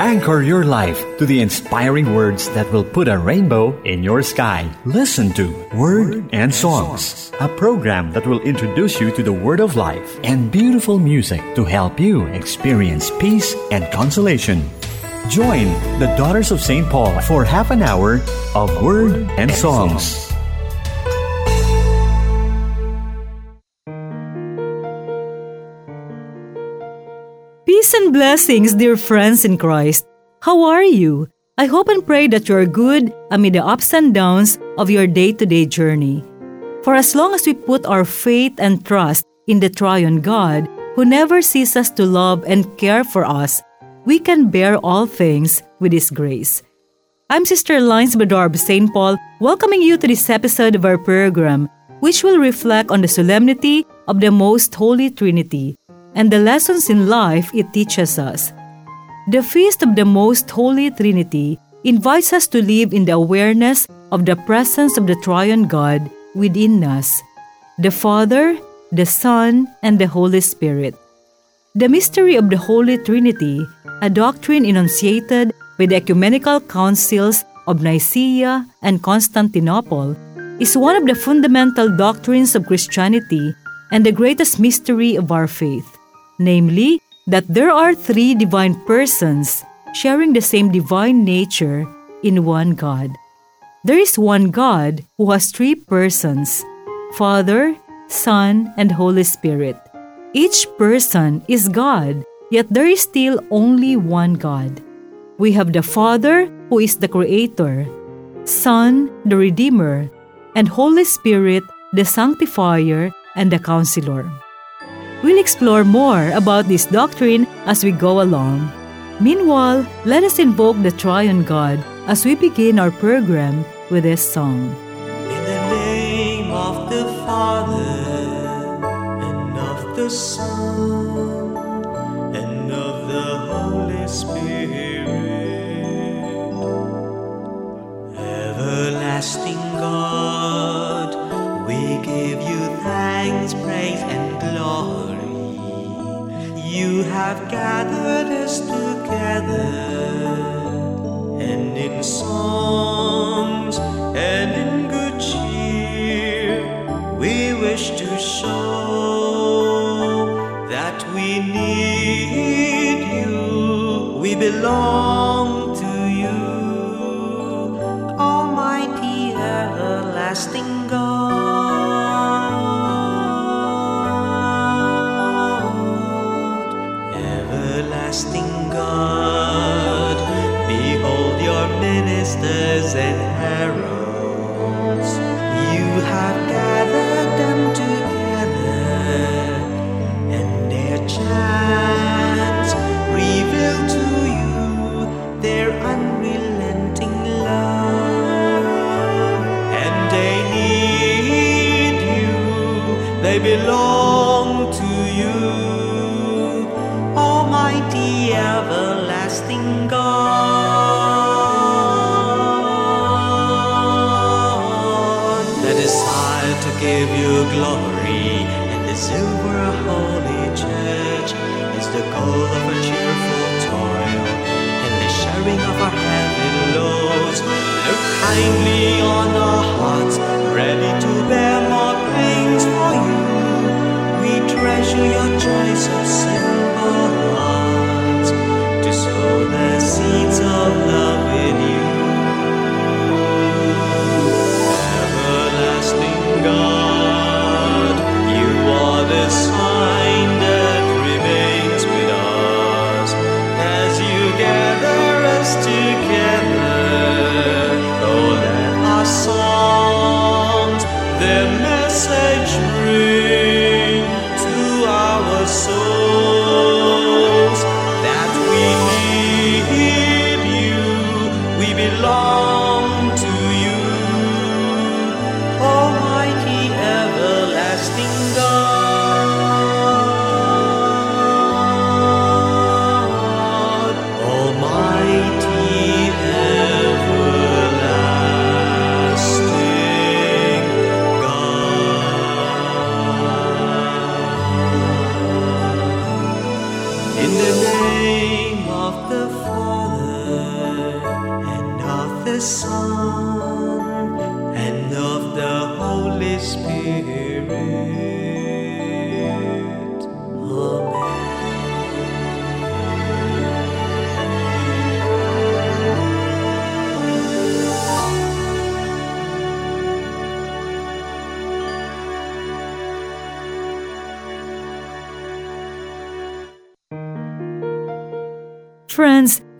Anchor your life to the inspiring words that will put a rainbow in your sky. Listen to Word and Songs, a program that will introduce you to the Word of Life and beautiful music to help you experience peace and consolation. Join the Daughters of St. Paul for half an hour of Word and Songs. Peace and blessings, dear friends in Christ. How are you? I hope and pray that you are good amid the ups and downs of your day to day journey. For as long as we put our faith and trust in the triune God, who never ceases to love and care for us, we can bear all things with His grace. I'm Sister Lines Badorb St. Paul, welcoming you to this episode of our program, which will reflect on the solemnity of the Most Holy Trinity and the lessons in life it teaches us. The Feast of the Most Holy Trinity invites us to live in the awareness of the presence of the Triune God within us the Father, the Son, and the Holy Spirit. The mystery of the Holy Trinity, a doctrine enunciated by the ecumenical councils of Nicaea and Constantinople, is one of the fundamental doctrines of Christianity and the greatest mystery of our faith namely, that there are three divine persons sharing the same divine nature in one God. There is one God who has three persons Father, Son, and Holy Spirit. Each person is God, yet there is still only one God. We have the Father, who is the Creator, Son, the Redeemer, and Holy Spirit, the Sanctifier and the Counselor. We'll explore more about this doctrine as we go along. Meanwhile, let us invoke the Triune God as we begin our program with this song. In the name of the Father, and of the Son, and of the Holy Spirit, everlasting God, we give you thanks, praise, and glory. You have gathered us together, and in songs and in good cheer, we wish to show that we need you. We belong to you, Almighty everlasting God. Kindly on our hearts, ready to bear more pains for you. We treasure your choice of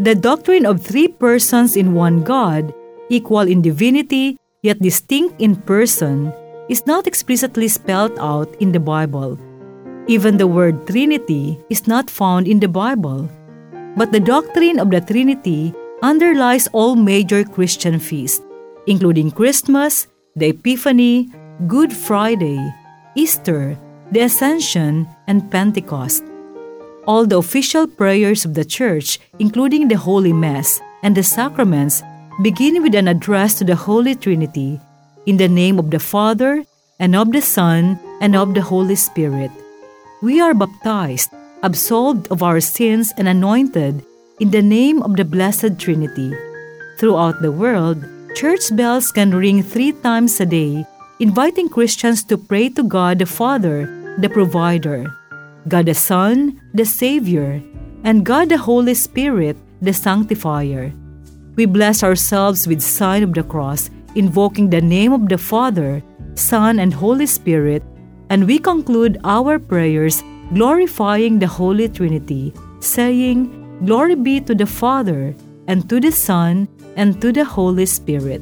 the doctrine of three persons in one God, equal in divinity yet distinct in person, is not explicitly spelled out in the Bible. Even the word Trinity is not found in the Bible. But the doctrine of the Trinity underlies all major Christian feasts, including Christmas, the Epiphany, Good Friday, Easter, the Ascension, and Pentecost. All the official prayers of the Church, including the Holy Mass and the sacraments, begin with an address to the Holy Trinity in the name of the Father, and of the Son, and of the Holy Spirit. We are baptized, absolved of our sins, and anointed in the name of the Blessed Trinity. Throughout the world, church bells can ring three times a day, inviting Christians to pray to God the Father, the Provider, God the Son, the Savior, and God the Holy Spirit, the Sanctifier. We bless ourselves with sign of the cross, invoking the name of the Father, Son, and Holy Spirit, and we conclude our prayers glorifying the Holy Trinity, saying, Glory be to the Father, and to the Son, and to the Holy Spirit.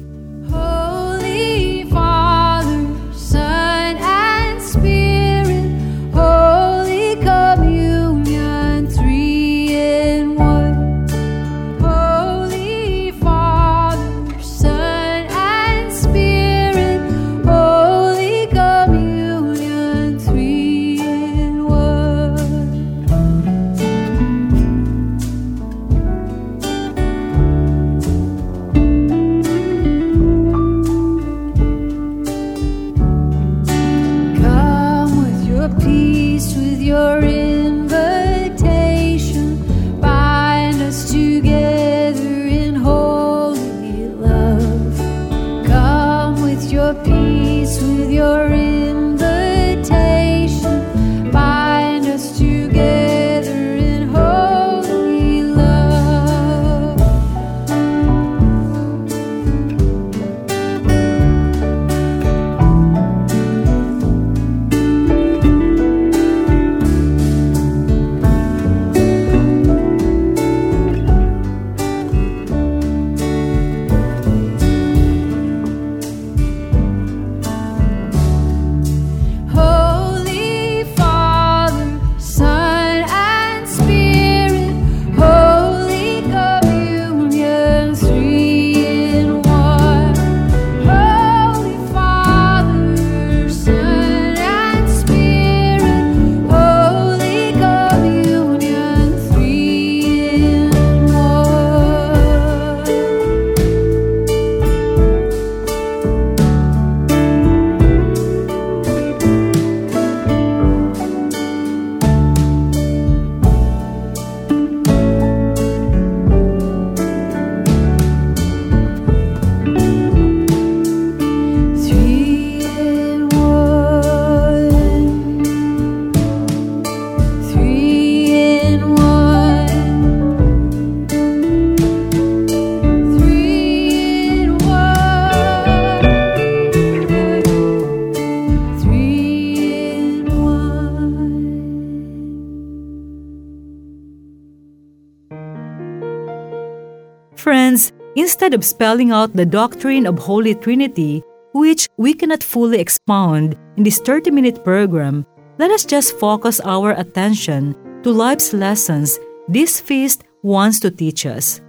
Instead of spelling out the doctrine of Holy Trinity, which we cannot fully expound in this 30 minute program, let us just focus our attention to life's lessons this feast wants to teach us.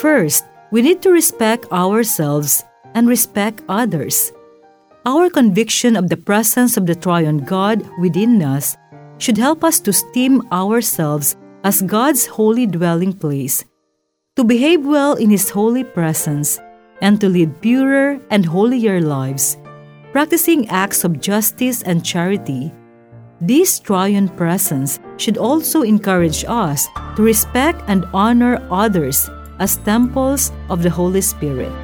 First, we need to respect ourselves and respect others. Our conviction of the presence of the Triune God within us should help us to esteem ourselves as God's holy dwelling place, to behave well in His holy presence, and to lead purer and holier lives, practicing acts of justice and charity. This triune presence should also encourage us to respect and honor others as temples of the Holy Spirit.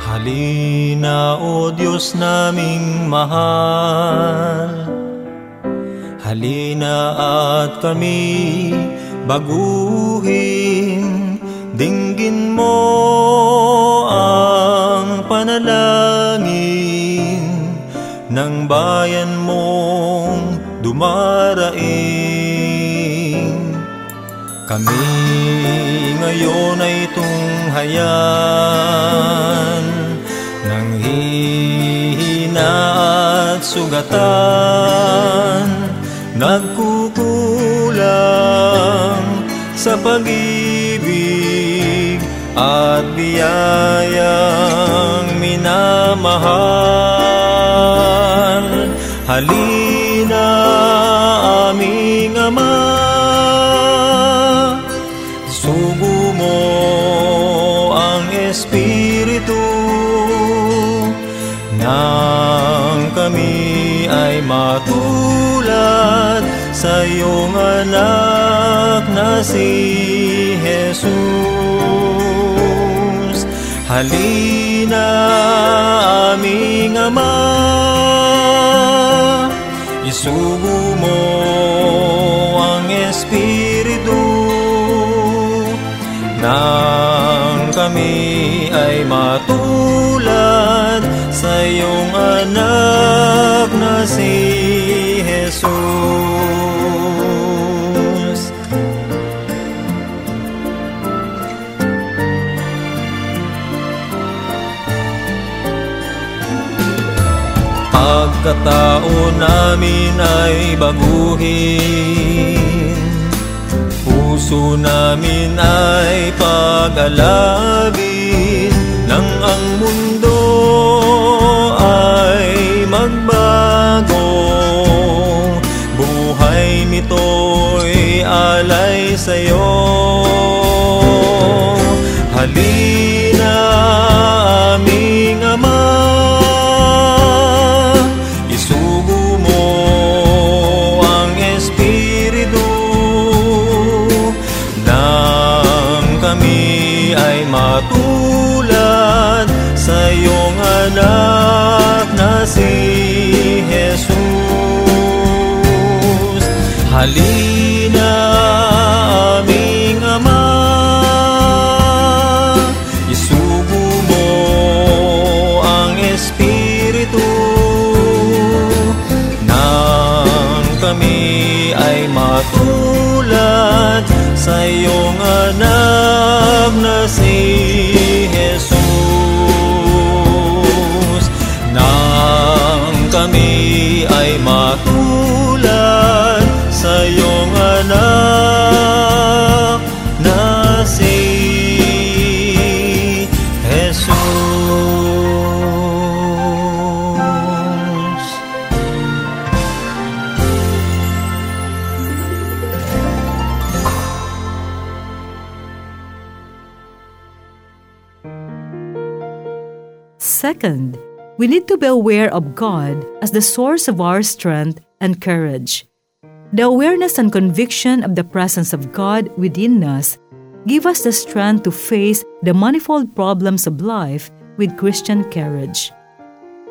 Halina o Diyos naming mahal Halina at kami baguhin Dinggin mo ang panalangin Ng bayan mong dumaraing. Kami ngayon ay tunghayan Ng hihina at sugatan. Nagkukulang sa pag-ibig at biyayang minamahal Halina aming Ama Sugo mo ang Espiritu Nang kami ay matulad sa iyong anak na si Jesus. Halina aming Ama, isugo mo ang Espiritu. Nang kami ay matulad sa iyong anak na si Pagkatao namin ay baguhin. Puso namin ay pag-alabin Nang ang mundo ay magbago. Buhay nito'y alay sa'yo. Halina Second, we need to be aware of God as the source of our strength and courage. The awareness and conviction of the presence of God within us give us the strength to face the manifold problems of life with Christian courage.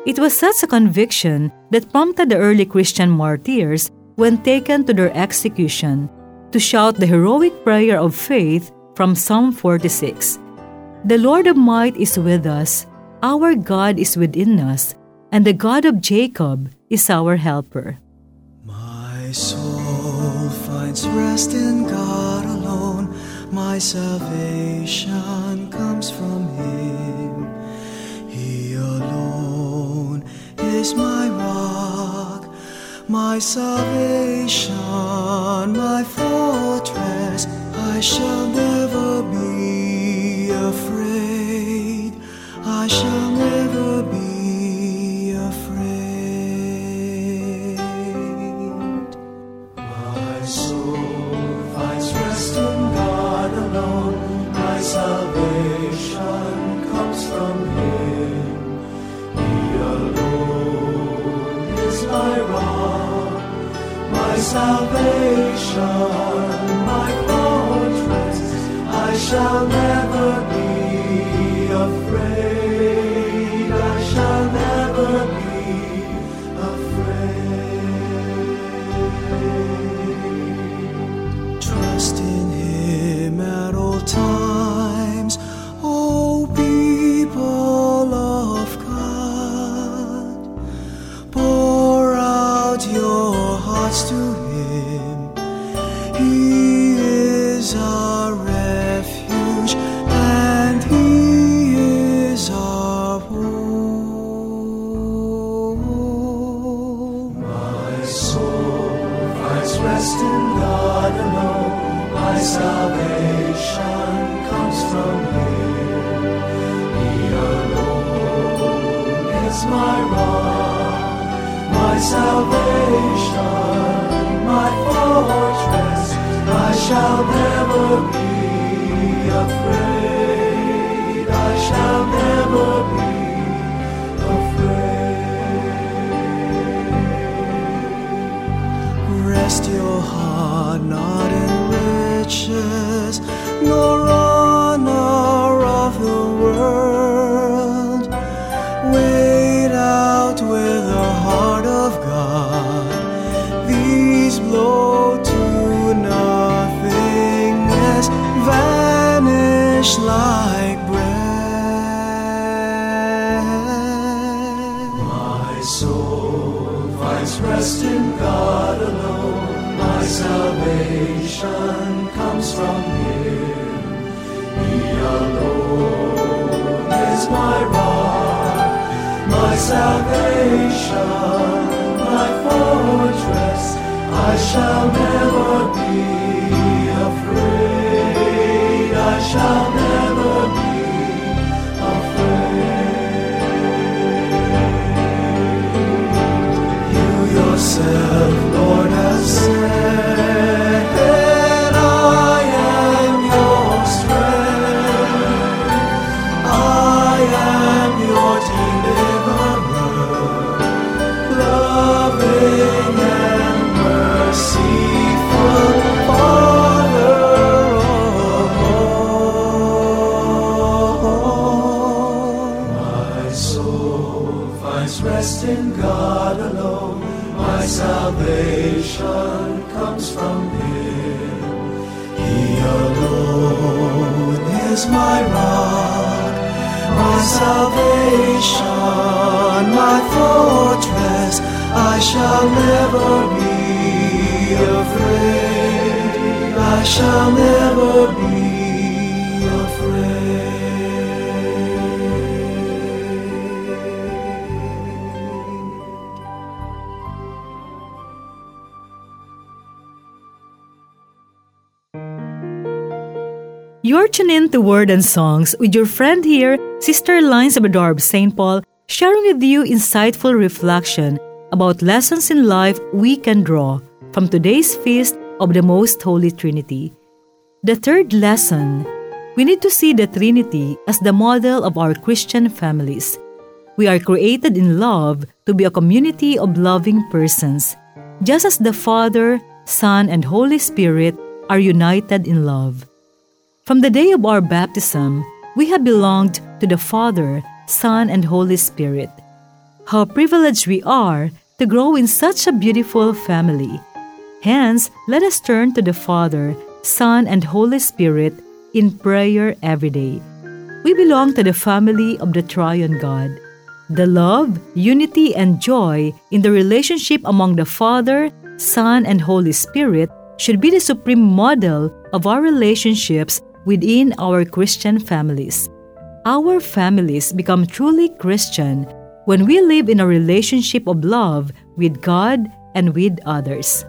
It was such a conviction that prompted the early Christian martyrs, when taken to their execution, to shout the heroic prayer of faith from Psalm 46 The Lord of might is with us, our God is within us, and the God of Jacob is our helper. My soul finds rest in God alone. My salvation comes from Him. He alone is my rock, my salvation, my fortress. I shall your heart not in riches, nor salvation comes from Him. He alone is my rock, my salvation, my fortress. I shall never be afraid. I shall never be afraid. You yourself, Lord, my rock, my salvation, my fortress. I shall never be afraid. I shall never be You're tuned in to Word and Songs with your friend here, Sister Lines of Adorb St. Paul, sharing with you insightful reflection about lessons in life we can draw from today's feast of the Most Holy Trinity. The third lesson we need to see the Trinity as the model of our Christian families. We are created in love to be a community of loving persons, just as the Father, Son, and Holy Spirit are united in love. From the day of our baptism, we have belonged to the Father, Son, and Holy Spirit. How privileged we are to grow in such a beautiful family. Hence, let us turn to the Father, Son, and Holy Spirit in prayer every day. We belong to the family of the Triune God. The love, unity, and joy in the relationship among the Father, Son, and Holy Spirit should be the supreme model of our relationships within our Christian families. Our families become truly Christian when we live in a relationship of love with God and with others.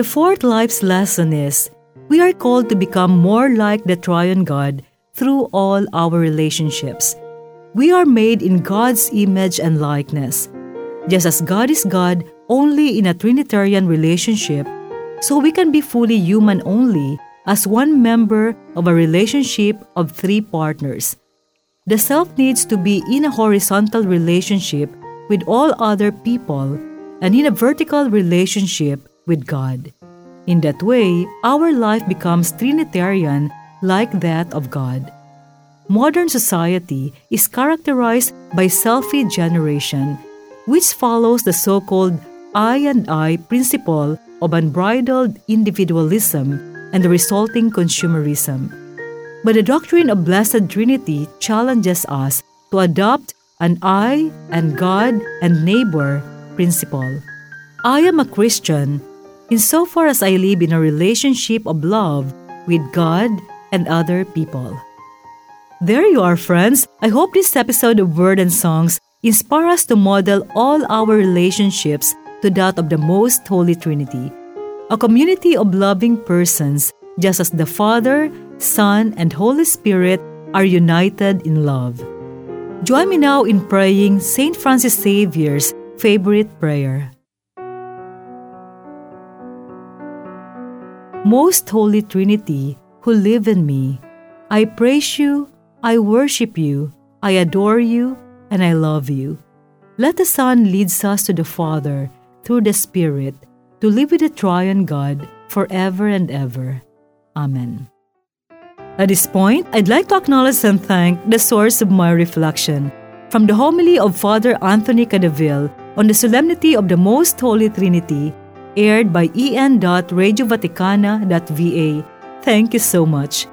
The fourth life's lesson is we are called to become more like the triune God through all our relationships. We are made in God's image and likeness. Just as God is God only in a Trinitarian relationship, so we can be fully human only as one member of a relationship of three partners. The self needs to be in a horizontal relationship with all other people and in a vertical relationship with God. In that way, our life becomes Trinitarian like that of God. Modern society is characterized by selfie generation, which follows the so called I and I principle of unbridled individualism and the resulting consumerism. But the doctrine of Blessed Trinity challenges us to adopt an I and God and neighbor principle. I am a Christian insofar as I live in a relationship of love with God and other people. There you are, friends. I hope this episode of Word and Songs inspire us to model all our relationships to that of the Most Holy Trinity, a community of loving persons, just as the Father, Son, and Holy Spirit are united in love. Join me now in praying St. Francis Xavier's favorite prayer. Most Holy Trinity, who live in me, I praise you, I worship you, I adore you, and I love you. Let the Son leads us to the Father through the Spirit to live with the Triune God forever and ever. Amen. At this point, I'd like to acknowledge and thank the source of my reflection from the homily of Father Anthony Kadavil on the solemnity of the Most Holy Trinity, aired by en.radiovaticana.va. Thank you so much.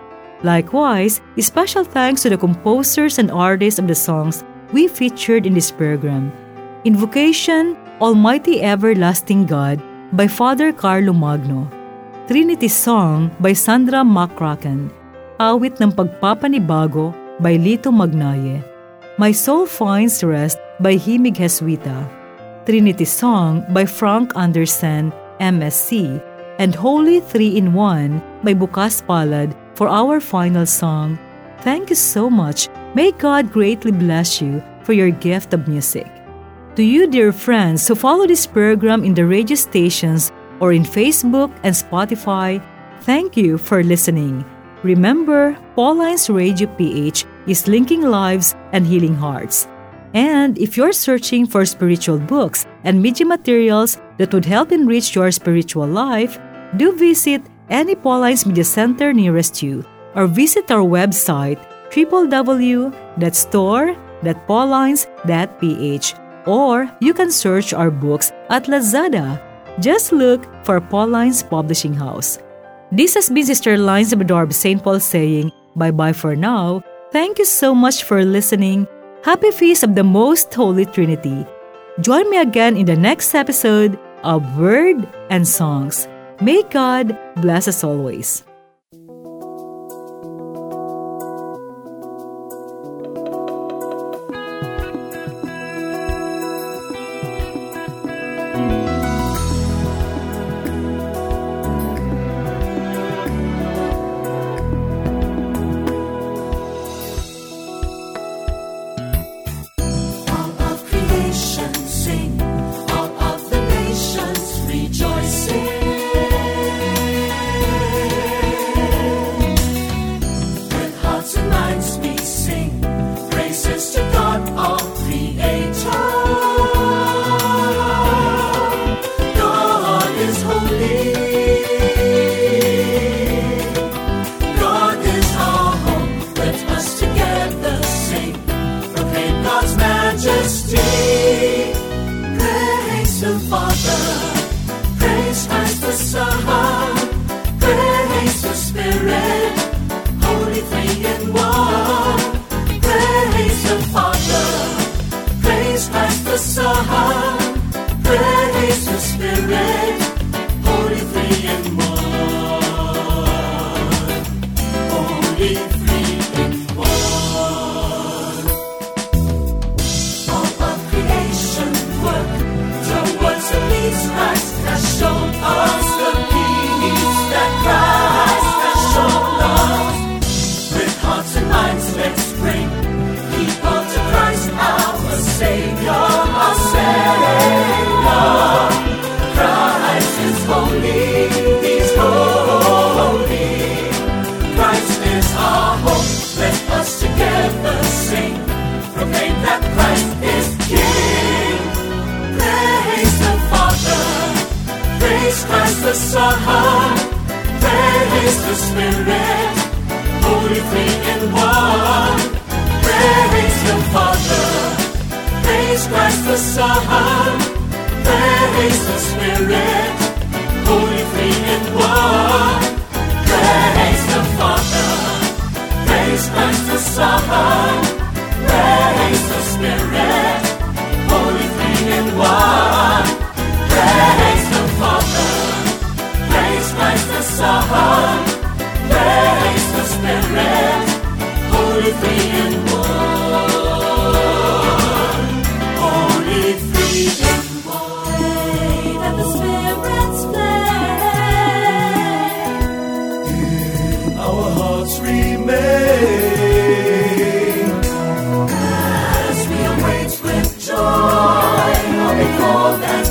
Likewise, special thanks to the composers and artists of the songs we featured in this program. Invocation, Almighty Everlasting God by Father Carlo Magno. Trinity Song by Sandra McCracken. Awit ng Pagpapanibago by Lito Magnaye. My Soul Finds Rest by Himig Jesuita. Trinity Song by Frank Andersen, MSc. And Holy Three in One by Bukas Palad for our final song. Thank you so much. May God greatly bless you for your gift of music. To you, dear friends who follow this program in the radio stations or in Facebook and Spotify, thank you for listening. Remember, Paulines Radio PH is linking lives and healing hearts. And if you're searching for spiritual books and media materials that would help enrich your spiritual life, do visit any Paulines Media Center nearest you or visit our website www.store.paulines.ph or you can search our books at Lazada. Just look for Paulines Publishing House. This has been Sister Lines of St. Paul saying bye bye for now. Thank you so much for listening. Happy Feast of the Most Holy Trinity. Join me again in the next episode of Word and Songs. May God bless us always. Holy and one. all that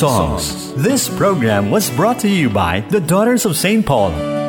songs. This program was brought to you by the Daughters of St. Paul.